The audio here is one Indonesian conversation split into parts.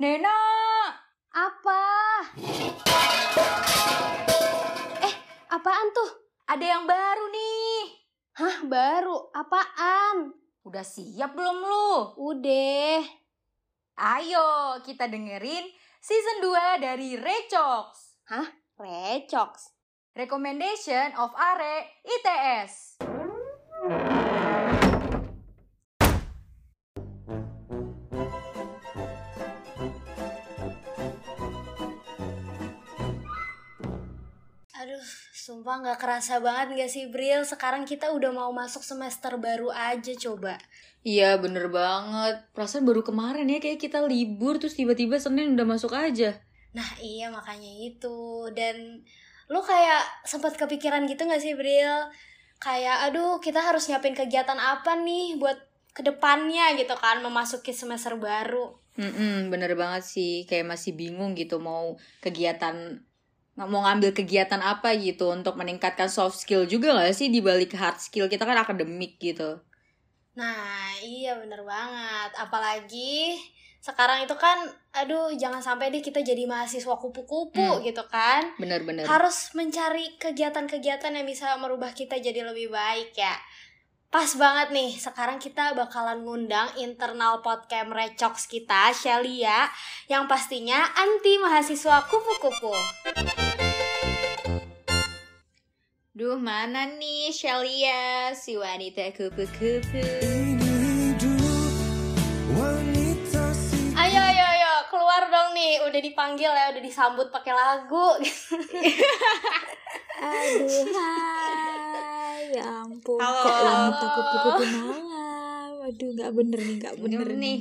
Nena, Apa? Eh, apaan tuh? ada yang baru nih. Hah, baru? Apaan? Udah siap belum lu? Udah. Ayo kita dengerin season 2 dari Recox. Recox. Recommendation of Are ITS. Sumpah nggak kerasa banget gak sih Bril? Sekarang kita udah mau masuk semester baru aja coba. Iya bener banget. Perasaan baru kemarin ya kayak kita libur terus tiba-tiba Senin udah masuk aja. Nah iya makanya itu. Dan lu kayak sempat kepikiran gitu gak sih Bril? Kayak aduh kita harus nyiapin kegiatan apa nih buat ke depannya gitu kan memasuki semester baru. Mm-mm, bener banget sih. Kayak masih bingung gitu mau kegiatan mau ngambil kegiatan apa gitu untuk meningkatkan soft skill juga gak sih di balik hard skill kita kan akademik gitu. Nah iya bener banget. Apalagi sekarang itu kan aduh jangan sampai deh kita jadi mahasiswa kupu-kupu Hmm. gitu kan. Bener-bener. harus mencari kegiatan-kegiatan yang bisa merubah kita jadi lebih baik ya. Pas banget nih, sekarang kita bakalan ngundang internal podcast Recox kita, Shelia, yang pastinya anti mahasiswa kupu-kupu. Duh mana nih Shelia si wanita kupu-kupu. Ayo, ayo, ayo, keluar dong nih. Udah dipanggil ya, udah disambut pakai lagu. Aduh, hai. Ya ampun, Halo. kok wanita kupu-kupu malam. Aduh, nggak bener nih, nggak bener nih. nih.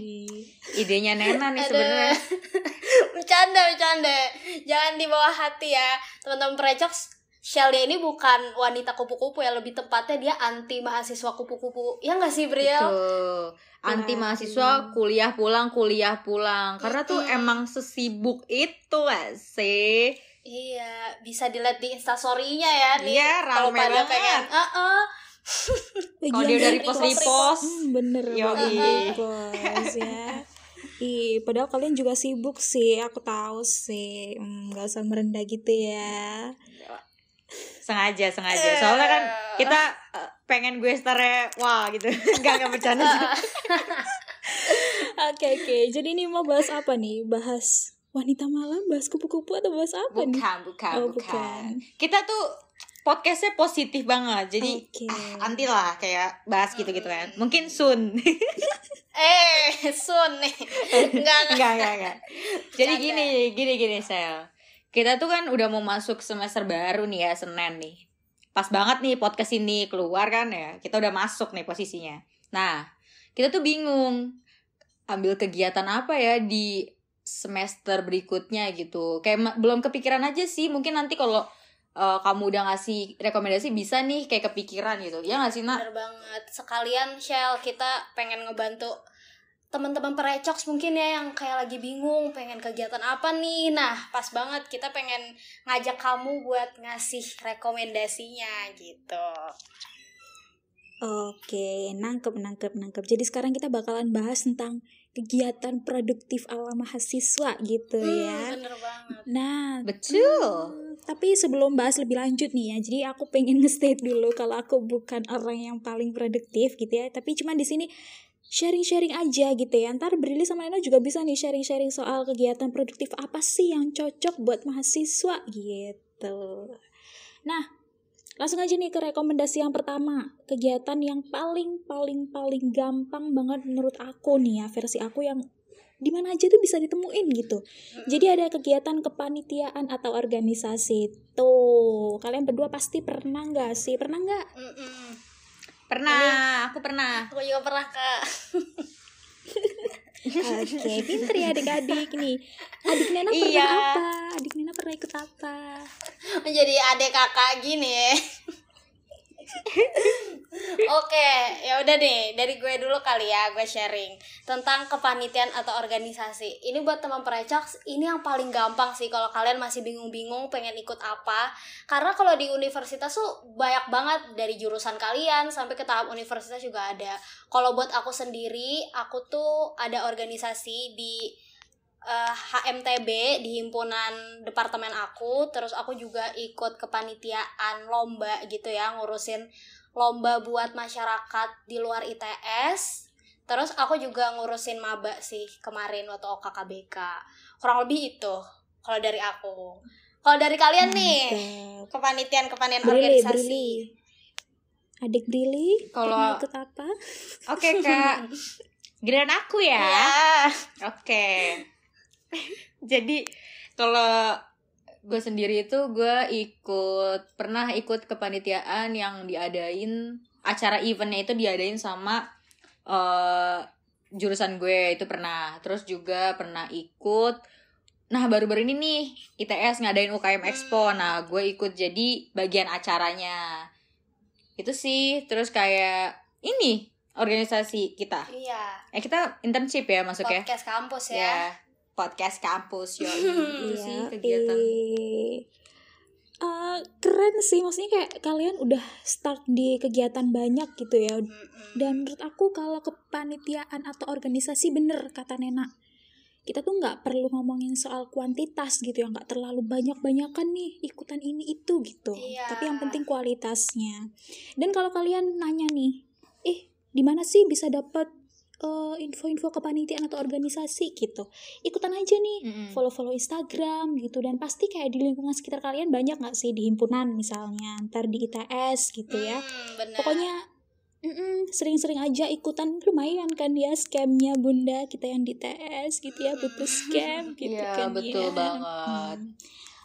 Idenya Nena nih sebenarnya. bercanda, bercanda. Jangan dibawa hati ya. Teman-teman Recox, Shelia ini bukan wanita kupu-kupu ya, lebih tepatnya dia anti mahasiswa kupu-kupu. Ya nggak sih, Bril? Tuh. Anti mahasiswa kuliah pulang kuliah pulang karena tuh emang sesibuk itu gak sih Iya, bisa dilihat di instastory-nya ya nih. Iya, kalau rame pada banget. pengen. Heeh. kalau dia dari repost, repost Hmm, bener banget bos ya. Ih, padahal kalian juga sibuk sih, aku tahu sih. Hmm, gak usah merendah gitu ya. sengaja sengaja soalnya kan kita eh, pengen gue starnya wah gitu nggak nggak bercanda. Oke oke, jadi ini mau bahas apa nih? Bahas wanita malam, bahas kupu-kupu atau bahas apa nih? bukan bukan Oh, bukan bukan. kita tuh podcastnya positif banget jadi Oke. ah, anti lah kayak bahas gitu gitu kan mungkin soon Eh, Sun nih. Enggak, enggak. Enggak, enggak, enggak. Jadi gini, gini, gini, Sel. Kita tuh kan udah mau masuk semester baru nih ya, Senin nih. Pas banget nih podcast ini keluar kan ya. Kita udah masuk nih posisinya. Nah, kita tuh bingung ambil kegiatan apa ya di semester berikutnya gitu. Kayak belum kepikiran aja sih. Mungkin nanti kalau eh, kamu udah ngasih rekomendasi bisa nih kayak kepikiran gitu. Ya nggak sih, Nak? Bener banget. Sekalian Shell kita pengen ngebantu teman-teman perecoks mungkin ya yang kayak lagi bingung pengen kegiatan apa nih. Nah, pas banget kita pengen ngajak kamu buat ngasih rekomendasinya gitu. Oke, nangkep, nangkep, nangkep. Jadi sekarang kita bakalan bahas tentang kegiatan produktif ala mahasiswa gitu Hmm, ya. bener banget. Nah, Betul. hmm, tapi sebelum bahas lebih lanjut nih ya, jadi aku pengen nge-state dulu kalau aku bukan orang yang paling produktif gitu ya. Tapi cuma di sini sharing-sharing aja gitu ya. Ntar Brili sama Nena juga bisa nih sharing-sharing soal kegiatan produktif apa sih yang cocok buat mahasiswa gitu. Nah, langsung aja nih ke rekomendasi yang pertama. Kegiatan yang paling paling paling gampang banget menurut aku nih ya, versi aku yang di mana aja tuh bisa ditemuin gitu. Jadi ada kegiatan kepanitiaan atau organisasi. Tuh, kalian berdua pasti pernah nggak sih? Pernah nggak? Pernah, aku pernah. Aku juga pernah kak. Oke, pinter ya adik-adik nih. Adik Nena pernah Iya. apa? Adik Nena pernah ikut apa? Menjadi adik kakak gini ya. Oke, ya udah deh. Dari gue dulu kali ya, gue sharing tentang kepanitiaan atau organisasi. Ini buat teman perecoks, ini yang paling gampang sih kalau kalian masih bingung-bingung pengen ikut apa. Karena kalau di universitas tuh banyak banget dari jurusan kalian sampai ke tahap universitas juga ada. Kalau buat aku sendiri, aku tuh ada organisasi di eh, HMTB di himpunan departemen aku terus aku juga ikut kepanitiaan lomba gitu ya ngurusin lomba buat masyarakat di luar ITS terus aku juga ngurusin maba sih kemarin waktu OKKBK kurang lebih itu kalau dari aku kalau dari kalian nih kepanitiaan kepanitiaan Brili, organisasi Brili. Adik Brili, Kalau- ikut apa? Oke kak, giliran aku ya. ya Oke. Jadi kalau gue sendiri itu gue ikut pernah ikut kepanitiaan yang diadain acara eventnya itu diadain sama eh jurusan gue itu pernah. Terus juga pernah ikut. Nah baru-baru ini nih ITS ngadain UKM Expo. Nah gue ikut jadi bagian acaranya. Itu sih. Terus kayak ini organisasi kita. iya Eh kita internship ya masuk ya? podcast kampus ya Ya, podcast kampus yo. itu sih kegiatan. eh. Eh, keren sih, maksudnya kayak kalian udah start di kegiatan banyak gitu ya. Dan menurut aku kalau kepanitiaan atau organisasi bener kata Nena. Kita tuh nggak perlu ngomongin soal kuantitas gitu ya, nggak terlalu banyak-banyakan nih ikutan ini itu gitu. Iya. Tapi yang penting kualitasnya. Dan kalau kalian nanya nih, eh di mana sih bisa dapat eh, info-info kepanitiaan atau organisasi gitu? Ikutan aja nih Mm-mm. follow-follow Instagram gitu dan pasti kayak di lingkungan sekitar kalian banyak nggak sih di himpunan misalnya ntar di ITS gitu ya Hmm, benar. pokoknya mm-mm, sering-sering aja ikutan lumayan kan ya scamnya bunda kita yang di ITS gitu ya butuh scam gitu Iya, kan betul ya. banget. Hmm.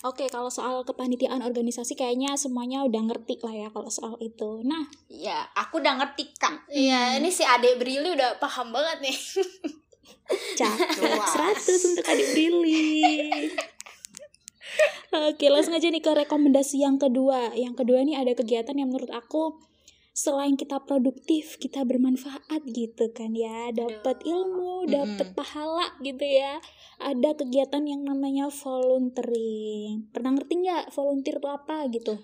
Oke, kalau soal kepanitiaan organisasi kayaknya semuanya udah ngerti lah ya kalau soal itu. Nah, Ya, aku udah ngerti kak. Iya, ini si Ade Brili udah paham banget nih. cakep Luas. 100 untuk adik Brili. Oke, langsung aja nih ke rekomendasi yang kedua. Yang kedua nih ada kegiatan yang menurut aku selain kita produktif, kita bermanfaat gitu kan ya. Dapat ilmu, dapat pahala gitu ya. Ada kegiatan yang namanya volunteering. Pernah ngerti nggak volunteer itu apa gitu?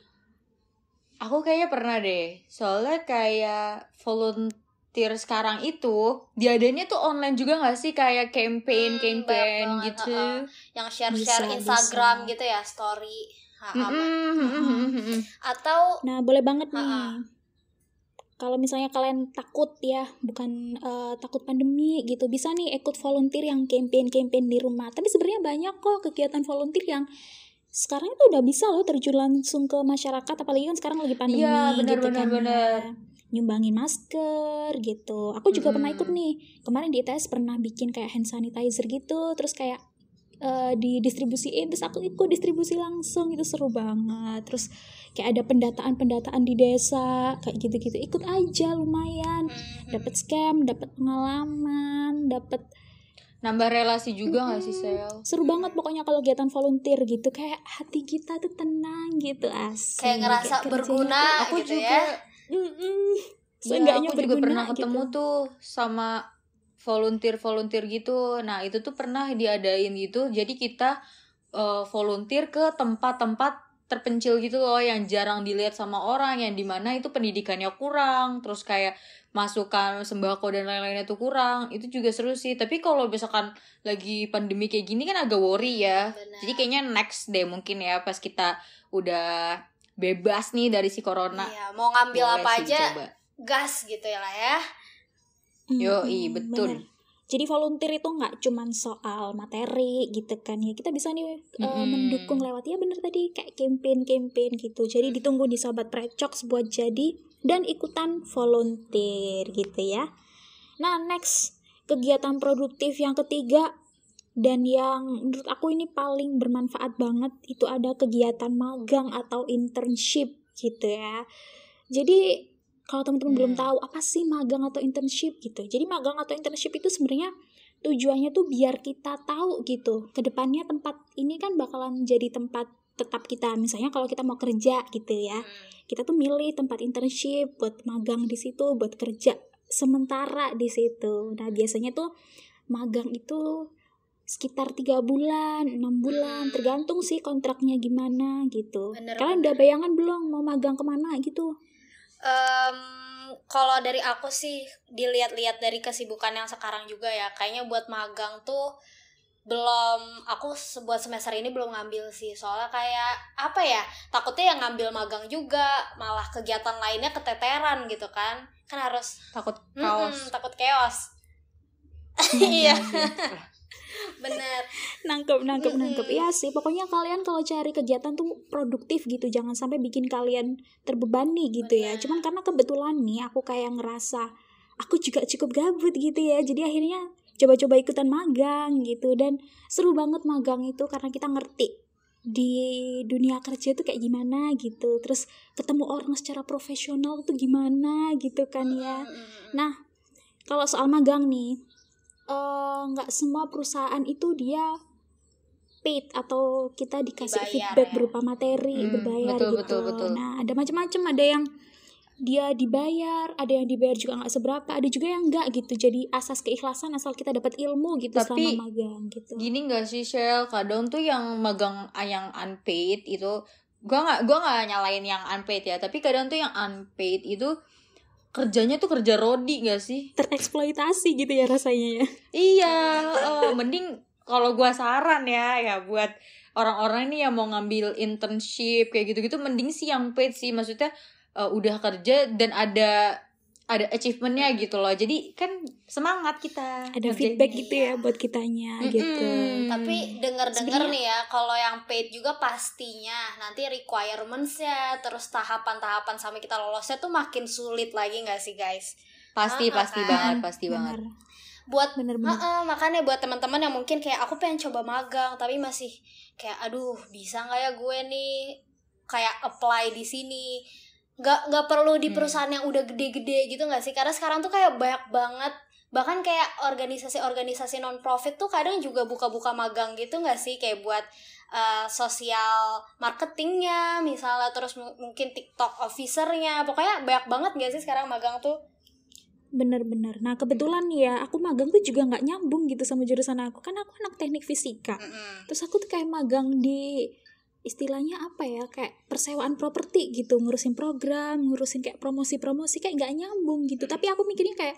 Aku kayaknya pernah deh. Soalnya kayak volunteer sekarang itu diadainnya tuh online juga gak sih kayak campaign Hmm, campaign gitu. heeh. Yang share-share Bisa, Instagram bisa. gitu ya, story. Ha, mm-mm, mm-mm. Atau Nah, boleh banget nih. Kalau misalnya kalian takut ya, bukan eh, takut pandemi gitu, bisa nih ikut volunteer yang campaign-campaign di rumah. Tapi sebenarnya banyak kok kegiatan volunteer yang sekarang itu udah bisa loh terjun langsung ke masyarakat, apalagi kan sekarang lagi pandemi Iya, gitu kan. ya. benar. Nyumbangin masker gitu. Aku juga pernah Mm-mm. ikut nih. Kemarin di ITS pernah bikin kayak hand sanitizer gitu, terus kayak eh, didistribusiin terus aku ikut distribusi langsung itu seru banget terus kayak ada pendataan-pendataan di desa kayak gitu-gitu ikut aja lumayan hmm, dapat scam dapat pengalaman dapat Nambah relasi juga gak sih, Sel? seru banget pokoknya kalau kegiatan volunteer gitu kayak hati kita tuh tenang gitu asik kayak ngerasa kerjanya berguna Aku gitu juga ya. Mm-mm. Iya, Seenggaknya aku juga berguna pernah ketemu gitu. tuh sama volunteer-volunteer gitu. Nah, itu tuh pernah diadain gitu. Jadi kita eh, volunteer ke tempat-tempat terpencil gitu loh yang jarang dilihat sama orang yang di mana itu pendidikannya kurang terus kayak masukan sembako dan lain-lainnya tuh kurang itu juga seru sih tapi kalau misalkan lagi pandemi kayak gini kan agak worry ya Benar. jadi kayaknya next deh mungkin ya pas kita udah bebas nih dari si corona Iya, mau ngambil boleh apa sih aja coba. gas gitu ya lah ya. Yoi, Mm-mm, betul. bener. Jadi volunteer itu nggak cuman soal materi gitu kan ya. Kita bisa nih eh, Mm-mm. mendukung lewat ya bener tadi kayak campaign-campaign gitu. Jadi ditunggu di Sobat Precox buat jadi dan ikutan volunteer gitu ya. Nah, next kegiatan produktif yang ketiga dan yang menurut aku ini paling bermanfaat banget itu ada kegiatan magang atau internship gitu ya. Jadi kalau teman-teman belum Hmm. tahu apa sih magang atau internship gitu. Jadi magang atau internship itu sebenarnya tujuannya tuh biar kita tahu gitu. Ke depannya tempat ini kan bakalan jadi tempat tetap kita. Misalnya kalau kita mau kerja gitu ya. Hmm. Kita tuh milih tempat internship buat magang di situ, buat kerja sementara di situ. Nah, biasanya tuh magang itu sekitar tiga bulan, enam bulan, Hmm. tergantung sih kontraknya gimana gitu. Bener, Kalian udah bayangan belum mau magang ke mana gitu? Em, kalau dari aku sih dilihat-lihat dari kesibukan yang sekarang juga ya, kayaknya buat magang tuh belum aku se- buat semester ini belum ngambil sih. Soalnya kayak apa ya takutnya yang ngambil magang juga malah kegiatan lainnya keteteran gitu kan. Kan harus takut kaos takut chaos. Iya bener. Nangkep nangkep Mm-mm. nangkep. Iya sih pokoknya kalian kalau cari kegiatan tuh produktif gitu. Jangan sampai bikin kalian terbebani gitu ya. Benar. cuman karena kebetulan nih aku kayak ngerasa aku juga cukup gabut gitu ya. Jadi akhirnya coba-coba ikutan magang gitu. Dan seru banget magang itu karena kita ngerti di dunia kerja tuh kayak gimana gitu. Terus ketemu orang secara profesional tuh gimana gitu kan ya. Nah, kalau soal magang nih, eh, nggak semua perusahaan itu dia paid atau kita dikasih Dibayar feedback ya. berupa materi Hmm, berbayar betul, gitu. betul, betul. Nah, ada macam-macam, ada yang dia dibayar, ada yang dibayar juga nggak seberapa, ada juga yang enggak gitu. Jadi asas keikhlasan asal kita dapat ilmu gitu Tapi, selama magang gitu. gini gak sih Shell kadang tuh yang magang ah, yang unpaid itu gua nggak gua nggak nyalain yang unpaid ya tapi kadang tuh yang unpaid itu kerjanya tuh kerja rodi gak sih Tereksploitasi gitu ya rasanya ya. iya eh, mending kalau gua saran ya ya buat orang-orang ini yang mau ngambil internship kayak gitu-gitu mending sih yang paid sih maksudnya eh, udah kerja dan ada ada achievementnya gitu loh jadi kan semangat kita Ada feedback gitu ya buat kitanya Mm-mm. gitu. Tapi denger-denger Sebenarnya- nih ya, kalau yang paid juga pastinya nanti requirements-nya, terus tahapan-tahapan sampai kita lolosnya tuh makin sulit lagi nggak sih guys? pasti Ah, pasti kan. banget pasti banget Benar. Buat Bener-bener. Heeh, makanya buat teman-teman yang mungkin kayak aku pengen coba magang tapi masih kayak aduh bisa nggak ya gue nih kayak apply di sini nggak nggak perlu di Hmm. perusahaan yang udah gede-gede gitu nggak sih karena sekarang tuh kayak banyak banget bahkan kayak organisasi-organisasi non profit tuh kadang juga buka-buka magang gitu nggak sih kayak buat uh, sosial marketingnya misalnya terus mu- mungkin TikTok officernya pokoknya banyak banget gak sih sekarang magang tuh Bener-bener. Nah kebetulan nih ya, aku magang tuh juga nggak nyambung gitu sama jurusan aku. Kan aku anak teknik fisika. Terus aku tuh kayak magang di istilahnya apa ya kayak persewaan properti gitu ngurusin program ngurusin kayak promosi-promosi kayak nggak nyambung gitu tapi aku mikirnya kayak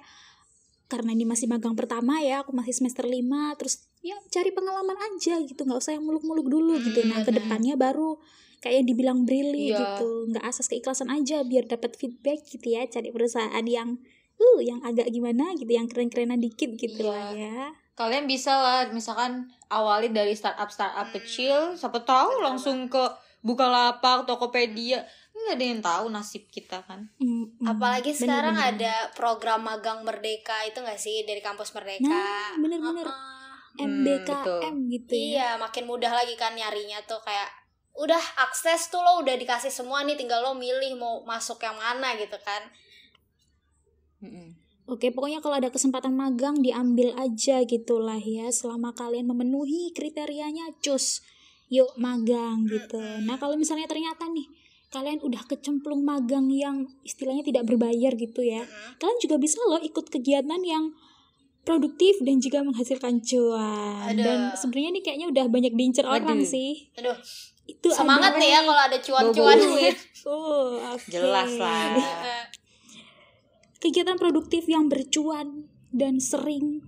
karena ini masih magang pertama ya aku masih semester 5 terus ya cari pengalaman aja gitu nggak usah yang muluk-muluk dulu gitu nah Hmm, ke depannya baru kayak yang dibilang Brili Iya. gitu nggak asas keikhlasan aja biar dapat feedback gitu ya cari perusahaan yang uh yang agak gimana gitu yang keren-kerenan dikit gitu Iya. lah ya kalian bisa lah misalkan awali dari startup startup kecil siapa tahu Betul langsung ke Bukalapak Tokopedia nggak ada yang tahu nasib kita kan Mm, mm. Apalagi Bener, sekarang bener, ada program magang merdeka itu gak sih dari kampus merdeka? Nah, bener-bener. Heeh. Hmm, MBKM gitu ya Iya, makin mudah lagi kan nyarinya tuh kayak udah akses tuh lo udah dikasih semua nih tinggal lo milih mau masuk yang mana gitu kan. Oke, pokoknya kalau ada kesempatan magang diambil aja gitulah ya. Selama kalian memenuhi kriterianya, cus. Yuk magang gitu. Nah, kalau misalnya ternyata nih kalian udah kecemplung magang yang istilahnya tidak berbayar gitu ya. Kalian juga bisa loh ikut kegiatan yang produktif dan juga menghasilkan cuan. Aduh. Dan sebenarnya nih kayaknya udah banyak diincer orang Waduh. sih. Aduh, Itu semangat nih ya kalau ada cuan-cuan duit. Oh, jelas lah Kegiatan produktif yang bercuan dan sering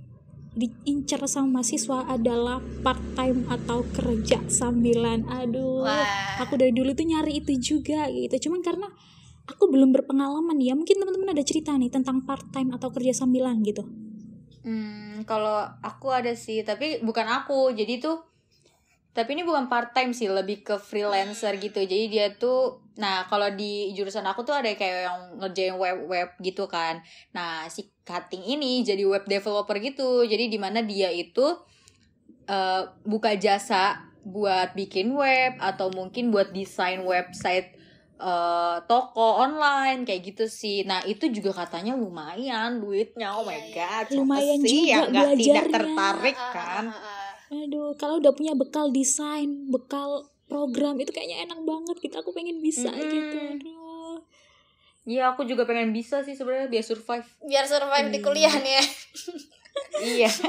diincar sama mahasiswa adalah part time atau kerja sambilan. Aduh, Wah. aku dari dulu tuh nyari itu juga gitu. Cuman karena aku belum berpengalaman ya, mungkin teman-teman ada cerita nih tentang part time atau kerja sambilan gitu. Hmm, kalau aku ada sih, tapi bukan aku. Jadi tuh tapi ini bukan part time sih, lebih ke freelancer gitu. Jadi dia tuh nah, kalau di jurusan aku tuh ada kayak yang ngerjain web-web gitu kan. Nah, si Cutting ini jadi web developer gitu. Jadi di mana dia itu eh, buka jasa buat bikin web atau mungkin buat desain website eh, toko online kayak gitu sih. Nah itu juga katanya lumayan duitnya. Oh my Iya, god, iya. siapa Lumayan sih juga yang nggak tidak tertarik ah, kan? ah, ah, ah. Aduh, kalau udah punya bekal desain, bekal program itu kayaknya enak banget gitu. Aku pengen bisa Mm-mm. gitu. Aduh. Iya aku juga pengen bisa sih sebenarnya biar survive. Biar survive di kuliah nih ya. iya.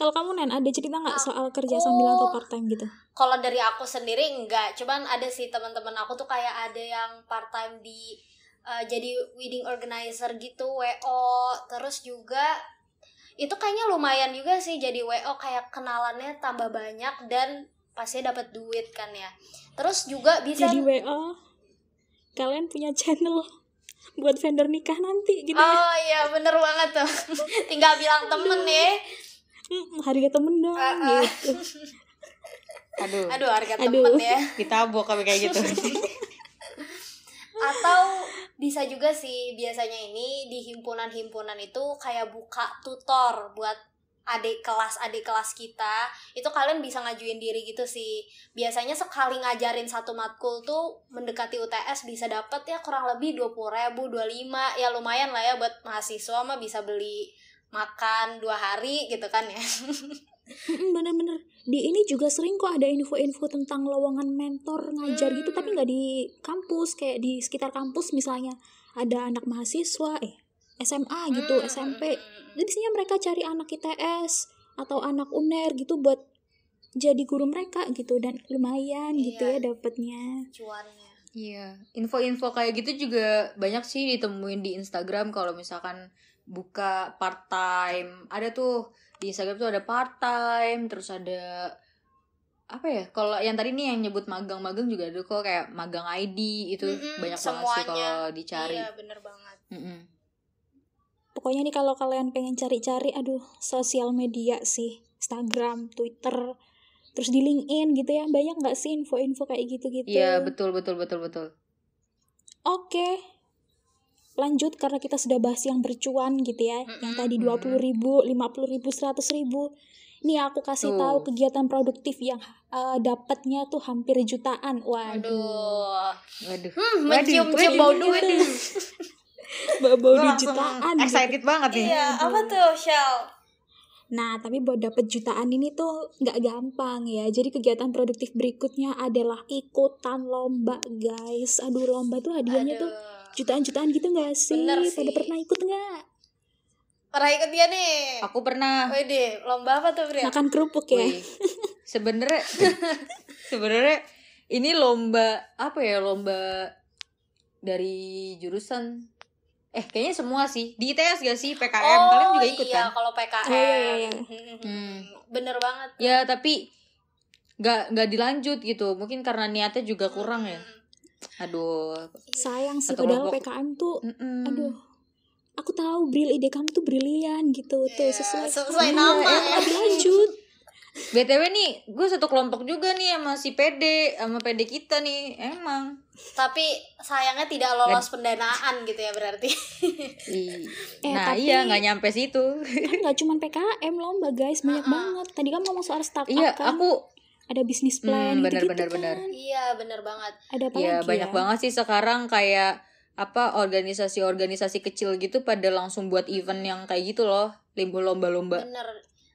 Kalau kamu Nen, ada cerita nggak soal kerja sambil atau part time gitu? Kalau dari aku sendiri enggak, cuman ada sih teman-teman aku tuh kayak ada yang part time di uh, jadi wedding organizer gitu, WO, terus juga itu kayaknya lumayan juga sih jadi WO kayak kenalannya tambah banyak dan pasti dapat duit kan ya terus juga bisa Jadi WA kalian punya channel buat vendor nikah nanti gitu ya. oh iya bener banget tuh tinggal bilang temen ya Hmm, harga temen dong Ah, ah. gitu. Aduh, aduh harga Aduh. temen ya kita kami kayak gitu. atau bisa juga sih biasanya ini di himpunan-himpunan itu kayak buka tutor buat adik kelas adik kelas kita. Itu kalian bisa ngajuin diri gitu sih. Biasanya sekali ngajarin satu matkul tuh mendekati UTS bisa dapat ya kurang lebih dua puluh ribu 25 ya lumayan lah ya buat mahasiswa mah bisa beli makan dua hari gitu kan ya. Mm-mm, Bener-bener di ini juga sering kok ada info-info tentang lowongan mentor ngajar gitu tapi nggak di kampus kayak di sekitar kampus misalnya ada anak mahasiswa eh SMA gitu Hmm, SMP jadi biasanya mereka cari anak ITS atau anak UNER gitu buat jadi guru mereka gitu dan lumayan gitu Iya. ya dapatnya cuannya. Iya, info-info kayak gitu juga banyak sih ditemuin di Instagram kalau misalkan buka part time. Ada tuh di Instagram tuh ada part time, terus ada apa ya? Kalau yang tadi nih yang nyebut magang-magang juga ada kok kayak magang ID itu Mm-mm, banyak banget sih kalau dicari. iya bener banget Mm-mm. pokoknya nih kalau kalian pengen cari-cari aduh sosial media sih Instagram Twitter terus di LinkedIn gitu ya banyak nggak sih info-info kayak gitu-gitu Iya, betul betul betul betul. Oke. Lanjut karena kita sudah bahas yang bercuan gitu ya. Yang tadi Mm-mm. 20 ribu, 50 ribu, 100 ribu. Ini aku kasih Tuh. tahu kegiatan produktif yang eh, dapatnya tuh hampir jutaan. Waduh. aduh Waduh. Hmm, Waduh, mencium-cium waduh, bau waduh, duit. Gua di langsung jutaan. gitu. excited banget nih. iya apa tuh Shell Nah, tapi buat dapet jutaan ini tuh nggak gampang ya. Jadi kegiatan produktif berikutnya adalah ikutan lomba, guys. Aduh, lomba tuh hadiahnya tuh Aduh. Jutaan-jutaan gitu nggak sih? Bener Pada sih. pernah ikut nggak? pernah ikut dia nih Aku pernah Wede, lomba apa tuh Bri? Makan kerupuk ya? Wih, sebenarnya sebenarnya ini lomba apa ya lomba dari jurusan eh kayaknya semua sih di ITS gak sih PKM kalian juga ikut iya, kan kalau PKM. Oh, iya, iya, iya. Hmm. Bener banget. ya tapi nggak nggak dilanjut gitu mungkin karena niatnya juga kurang ya Hmm. Aduh Sayang sih, padahal. PKM tuh Mm-mm. aduh aku tahu Bril ide kamu tuh brilian gitu tuh Iya, sesuai sesuai Iya, nama emang ya. nggak dilanjut btw nih gue satu kelompok juga nih sama si PD sama PD kita nih emang Tapi sayangnya tidak lolos pendanaan gitu ya berarti. Eh, nah tapi- iya nggak nyampe situ kan nggak cuma PKM lomba guys banyak Uh-uh. banget tadi kan ngomong soal startup iya kan aku ada bisnis plan Hmm, gitu, benar, benar, benar. iya, bener banget. ada apa ya lagi banyak ya? banget sih sekarang kayak apa organisasi-organisasi kecil gitu pada langsung buat event yang kayak gitu loh limbo lomba-lomba Bener.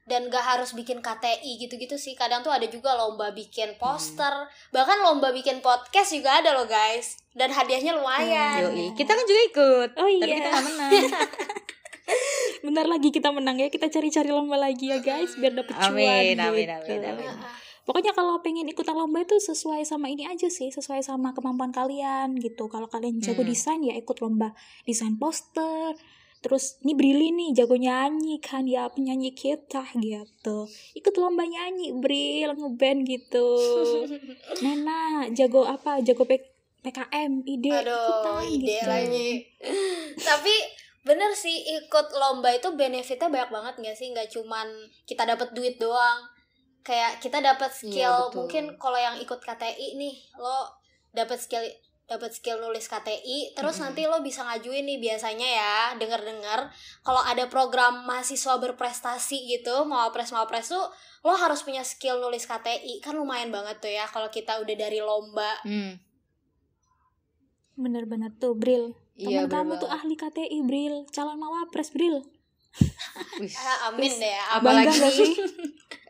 Dan gak harus bikin KTI gitu-gitu sih. Kadang tuh ada juga lomba bikin poster. Bahkan lomba bikin podcast juga ada loh guys. Dan hadiahnya lumayan. Yoi. kita kan juga ikut Oh tapi iya. kita nggak menang bentar lagi kita menang ya kita cari-cari lomba lagi ya guys biar dapet cuan Amin, amin, gitu. amin, amin. Pokoknya kalau pengen ikutan lomba itu sesuai sama ini aja sih, sesuai sama kemampuan kalian gitu. Kalau kalian jago Hmm. desain ya ikut lomba desain poster. Terus ini Brili nih jago nyanyi kan ya penyanyi kita gitu. Ikut lomba nyanyi Bril ngeband gitu. Nena jago apa? Jago P- PKM ide Aduh, ikutan ide gitu. lagi. Tapi bener sih ikut lomba itu benefitnya banyak banget gak sih? Nggak cuman kita dapat duit doang. Kayak kita dapat skill. Iya. Mungkin kalau yang ikut KTI nih, lo dapat skill dapat skill nulis KTI, terus Mm-mm. nanti lo bisa ngajuin nih biasanya ya, denger-dengar kalau ada program mahasiswa berprestasi gitu, mau apres mau apres tuh lo harus punya skill nulis KTI. Kan lumayan banget tuh ya kalau kita udah dari lomba. Hmm, Bener-bener tuh Bril. iya Teman kamu bener tuh ahli KTI Bril, calon mawapres Bril. Ah, amin deh ya. apalagi gak sih?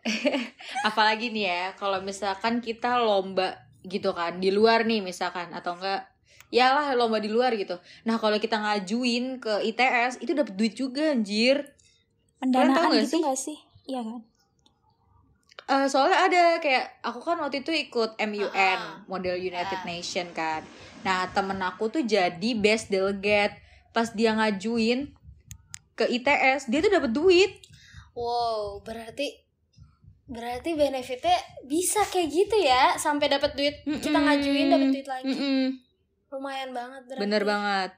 apalagi nih ya kalau misalkan kita lomba gitu kan di luar nih misalkan atau enggak ya lah lomba di luar gitu nah kalau kita ngajuin ke ITS itu dapat duit juga anjir Pendanaan nggak gitu sih? gak sih? Iya kan? Eh, soalnya ada kayak aku kan waktu itu ikut MUN Ah. model United Ah. Nation kan nah temen aku tuh jadi best delegate pas dia ngajuin ke ITS dia tuh dapat duit Wow, berarti berarti benefitnya bisa kayak gitu ya sampai dapat duit kita Mm-mm. ngajuin dapat duit lagi. Mm-mm. Lumayan banget berarti. Bener banget.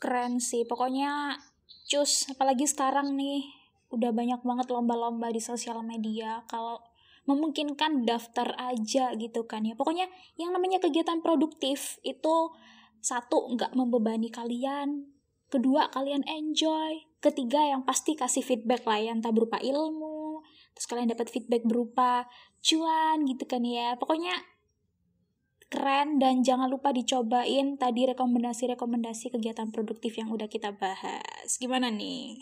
keren sih pokoknya cus apalagi sekarang nih udah banyak banget lomba-lomba di sosial media kalau memungkinkan daftar aja gitu kan ya pokoknya yang namanya kegiatan produktif itu satu nggak membebani kalian kedua kalian enjoy. Ketiga yang pasti kasih feedback lah ya entah berupa ilmu terus kalian dapat feedback berupa cuan gitu kan ya. Pokoknya keren dan jangan lupa dicobain tadi rekomendasi-rekomendasi kegiatan produktif yang udah kita bahas. Gimana nih?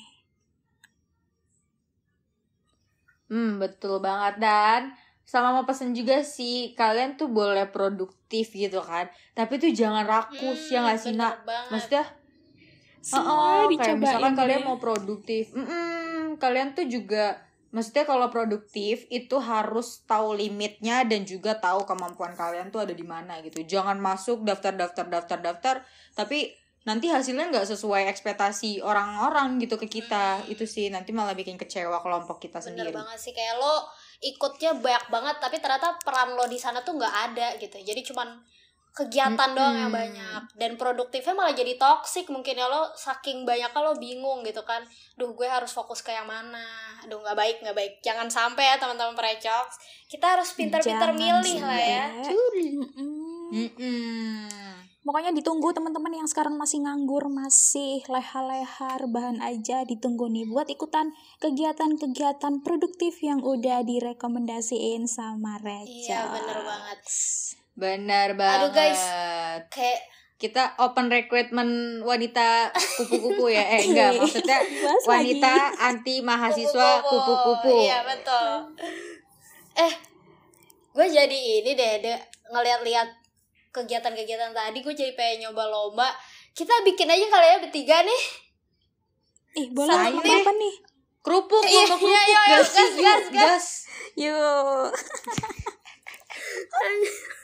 Hmm, betul banget. Dan sama mau pesen juga sih kalian tuh boleh produktif gitu kan. Tapi tuh jangan rakus ya nggak sih Hmm, bener nak? maksudnya Semua Heeh, kayak dicobain misalkan kalian mau produktif. Mm kalian tuh juga maksudnya kalau produktif itu harus tahu limitnya dan juga tahu kemampuan kalian tuh ada di mana gitu. Jangan masuk daftar daftar daftar daftar tapi nanti hasilnya nggak sesuai ekspektasi orang-orang gitu ke kita. Itu sih nanti malah bikin kecewa kelompok kita Hmm. Bener sendiri. banget sih kayak lo ikutnya banyak banget tapi ternyata peran lo di sana tuh nggak ada gitu. Jadi cuman kegiatan doang yang banyak dan produktifnya malah jadi toksik mungkin ya lo saking banyak lo bingung gitu kan duh gue harus fokus ke yang mana aduh nggak baik nggak baik jangan sampai ya teman-teman perecok kita harus pintar-pintar milih lah ya sampai. Mm-mm. Mm-mm. Pokoknya ditunggu teman-teman yang sekarang masih nganggur, masih leha-leha rebahan aja ditunggu nih buat ikutan kegiatan-kegiatan produktif yang udah direkomendasiin sama Reca. iya bener banget benar banget Aduh, guys. kayak kita open recruitment wanita kupu-kupu ya eh enggak maksudnya Bahas wanita lagi. anti mahasiswa kupu-kupu Iya betul. Eh, gue jadi ini deh, deh ngeliat-liat kegiatan-kegiatan tadi, gue jadi pengen nyoba lomba. Kita bikin aja kali ya bertiga nih. Ih, boleh lomba nih. apa nih? kerupuk Iya, iya, kerupuk iya, gas gas, gas. gas Yuk.